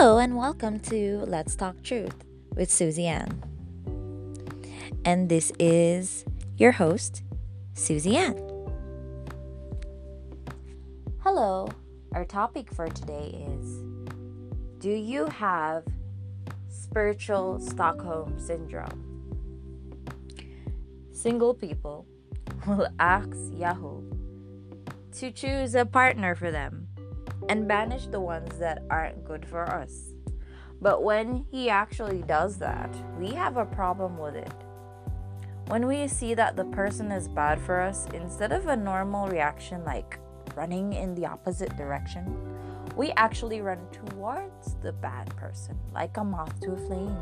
Hello, and welcome to Let's Talk Truth with Susie Ann. And this is your host, Susie Ann. Hello, our topic for today is Do you have spiritual Stockholm syndrome? Single people will ask Yahuwah to choose a partner for them and banish the ones that aren't good for us. But when he actually does that, we have a problem with it. When we see that the person is bad for us, instead of a normal reaction like running in the opposite direction, we actually run towards the bad person like a moth to a flame.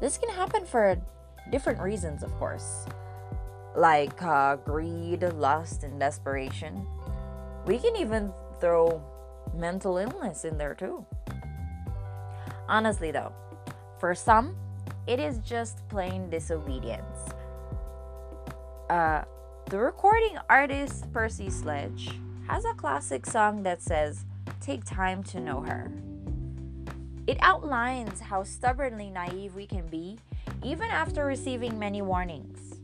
This can happen for different reasons, of course, like uh, greed, lust, and desperation. We can even throw mental illness in there too. Honestly, though, for some, it is just plain disobedience. Uh, the recording artist Percy Sledge has a classic song that says, Take time to know her. It outlines how stubbornly naive we can be even after receiving many warnings.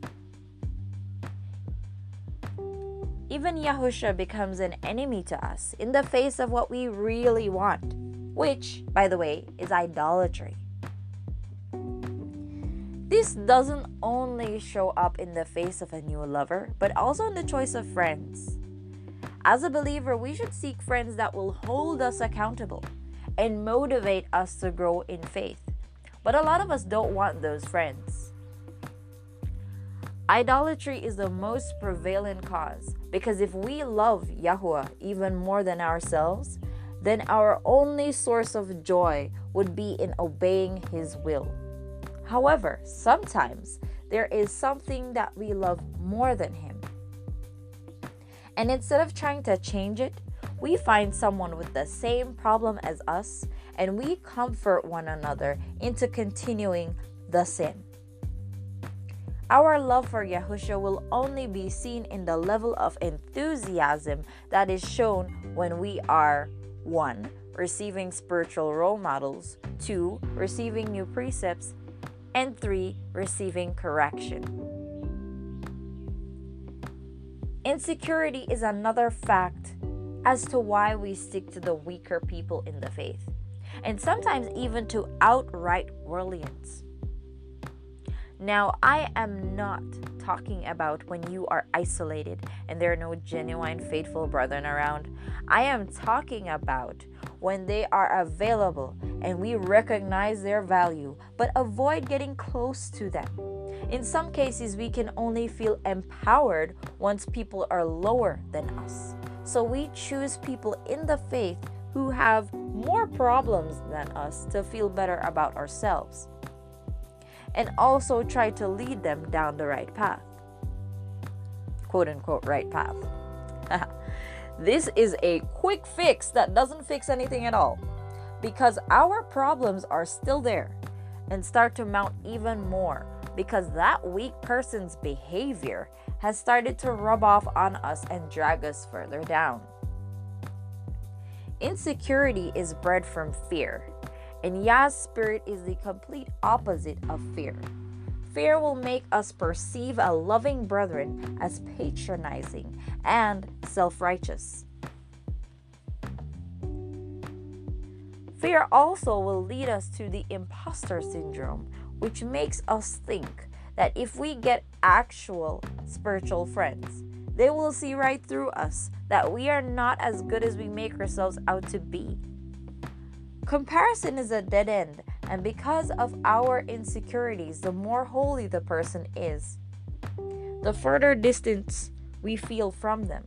Even Yahusha becomes an enemy to us in the face of what we really want, which, by the way, is idolatry. This doesn't only show up in the face of a new lover, but also in the choice of friends. As a believer, we should seek friends that will hold us accountable and motivate us to grow in faith. But a lot of us don't want those friends. Idolatry is the most prevalent cause because if we love Yahweh even more than ourselves, then our only source of joy would be in obeying His will. However, sometimes there is something that we love more than Him. And instead of trying to change it, we find someone with the same problem as us and we comfort one another into continuing the sin. Our love for Yahusha will only be seen in the level of enthusiasm that is shown when we are 1. Receiving spiritual role models, 2. Receiving new precepts, and 3. Receiving correction. Insecurity is another fact as to why we stick to the weaker people in the faith, and sometimes even to outright worldliness. Now, I am not talking about when you are isolated and there are no genuine faithful brethren around. I am talking about when they are available and we recognize their value but avoid getting close to them. In some cases, we can only feel empowered once people are lower than us. So we choose people in the faith who have more problems than us to feel better about ourselves and also try to lead them down the right path. Quote unquote, right path. this is a quick fix that doesn't fix anything at all because our problems are still there and start to mount even more because that weak person's behavior has started to rub off on us and drag us further down. Insecurity is bred from fear and Yah's spirit is the complete opposite of fear. Fear will make us perceive a loving brethren as patronizing and self righteous. Fear also will lead us to the imposter syndrome, which makes us think that if we get actual spiritual friends, they will see right through us that we are not as good as we make ourselves out to be. Comparison is a dead end, and because of our insecurities, the more holy the person is, the further distance we feel from them.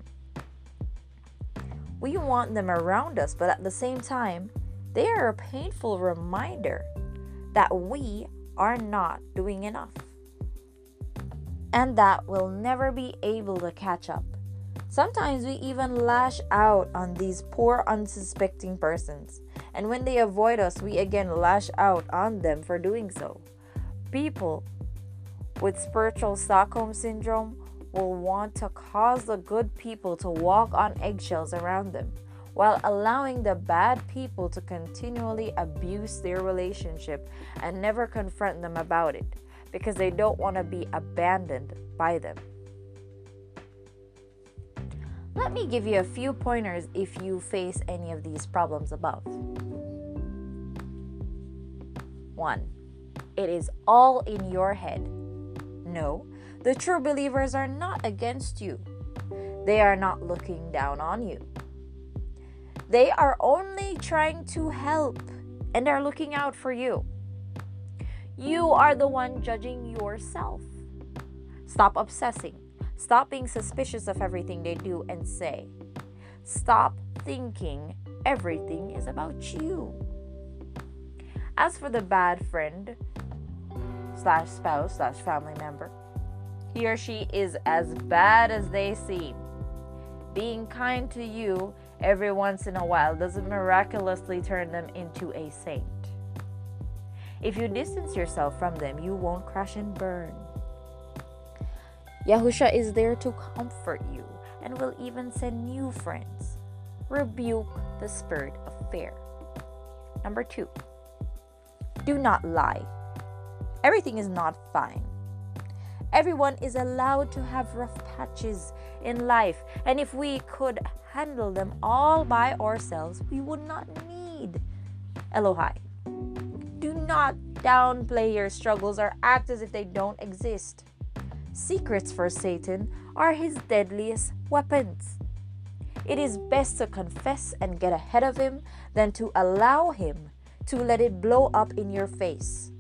We want them around us, but at the same time, they are a painful reminder that we are not doing enough and that we'll never be able to catch up. Sometimes we even lash out on these poor, unsuspecting persons and when they avoid us, we again lash out on them for doing so. People with spiritual Stockholm syndrome will want to cause the good people to walk on eggshells around them, while allowing the bad people to continually abuse their relationship and never confront them about it because they don't want to be abandoned by them. Let me give you a few pointers if you face any of these problems above. 1. It is all in your head. No, the true believers are not against you. They are not looking down on you. They are only trying to help and are looking out for you. You are the one judging yourself. Stop obsessing. Stop being suspicious of everything they do and say. Stop thinking everything is about you. As for the bad friend, slash spouse, slash family member, he or she is as bad as they seem. Being kind to you every once in a while doesn't miraculously turn them into a saint. If you distance yourself from them, you won't crash and burn. Yahusha is there to comfort you and will even send new friends. Rebuke the spirit of fear. Number two, do not lie. Everything is not fine. Everyone is allowed to have rough patches in life, and if we could handle them all by ourselves, we would not need Elohai. Do not downplay your struggles or act as if they don't exist. Secrets for Satan are his deadliest weapons. It is best to confess and get ahead of him than to allow him to let it blow up in your face.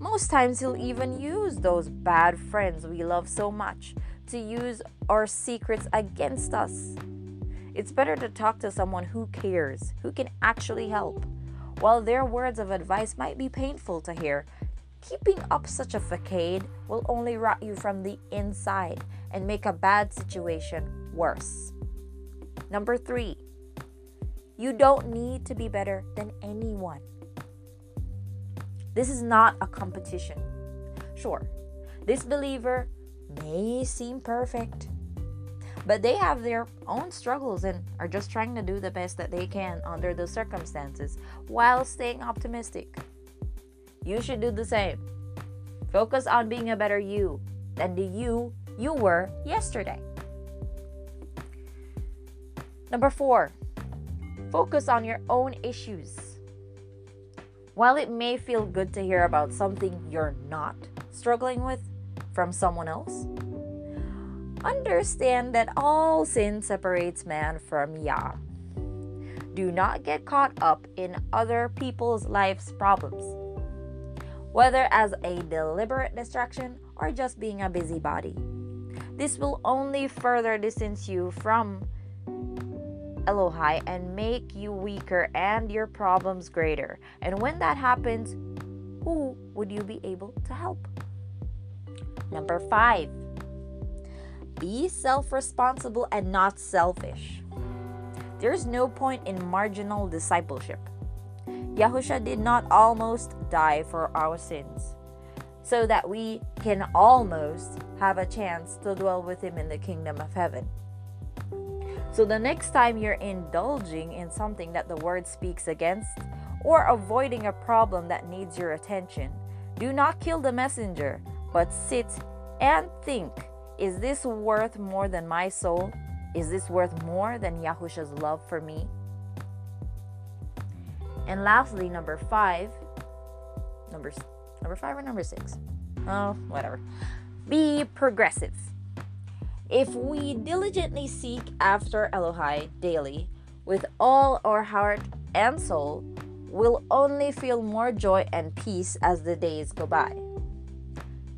Most times, he'll even use those bad friends we love so much to use our secrets against us. It's better to talk to someone who cares, who can actually help. While their words of advice might be painful to hear, keeping up such a facade will only rot you from the inside and make a bad situation worse. Number three, you don't need to be better than anyone. This is not a competition. Sure, this believer may seem perfect, but they have their own struggles and are just trying to do the best that they can under the circumstances while staying optimistic. You should do the same. Focus on being a better you than the you you were yesterday. Number four, focus on your own issues. While it may feel good to hear about something you're not struggling with, from someone else? Understand that all sin separates man from Yah. Do not get caught up in other people's life's problems, whether as a deliberate distraction or just being a busybody. This will only further distance you from Elohai and make you weaker and your problems greater. And when that happens, who would you be able to help? Number five, be self responsible and not selfish. There's no point in marginal discipleship. Yahusha did not almost die for our sins so that we can almost have a chance to dwell with Him in the kingdom of heaven. So, the next time you're indulging in something that the Word speaks against or avoiding a problem that needs your attention, do not kill the messenger, but sit and think is this worth more than my soul? Is this worth more than Yahusha's love for me? And lastly, number five, number, number five or number six? Oh, whatever. Be progressive. If we diligently seek after Elohai daily with all our heart and soul, we'll only feel more joy and peace as the days go by.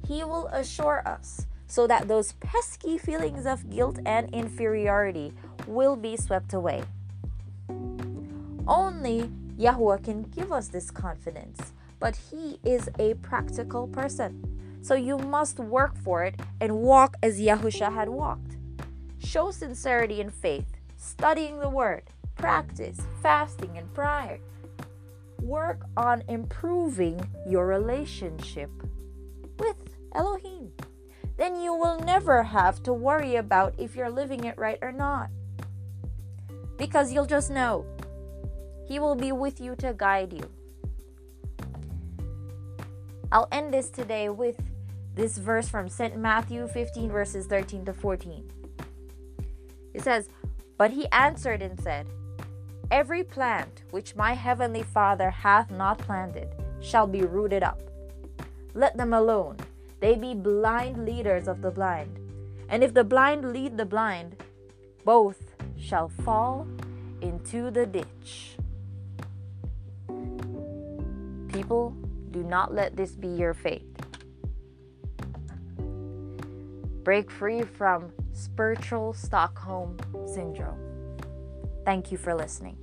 He will assure us so that those pesky feelings of guilt and inferiority will be swept away. Only Yahuwah can give us this confidence, but He is a practical person. So you must work for it and walk as Yahusha had walked. Show sincerity and faith, studying the Word, practice fasting and prayer. Work on improving your relationship with Elohim. Then you will never have to worry about if you're living it right or not. because you'll just know. He will be with you to guide you. I'll end this today with this verse from St. Matthew 15, verses 13 to 14. It says, But he answered and said, Every plant which my heavenly Father hath not planted shall be rooted up. Let them alone. They be blind leaders of the blind. And if the blind lead the blind, both shall fall into the ditch. People, do not let this be your fate. Break free from spiritual Stockholm syndrome. Thank you for listening.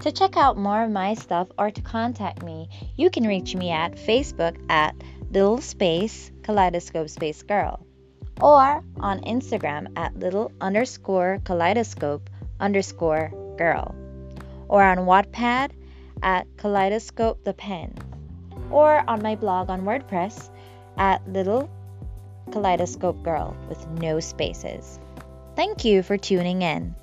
To check out more of my stuff or to contact me, you can reach me at Facebook at little space kaleidoscope space girl or on Instagram at little underscore kaleidoscope underscore girl or on Wattpad at kaleidoscope the pen or on my blog on WordPress at little kaleidoscope girl with no spaces. Thank you for tuning in.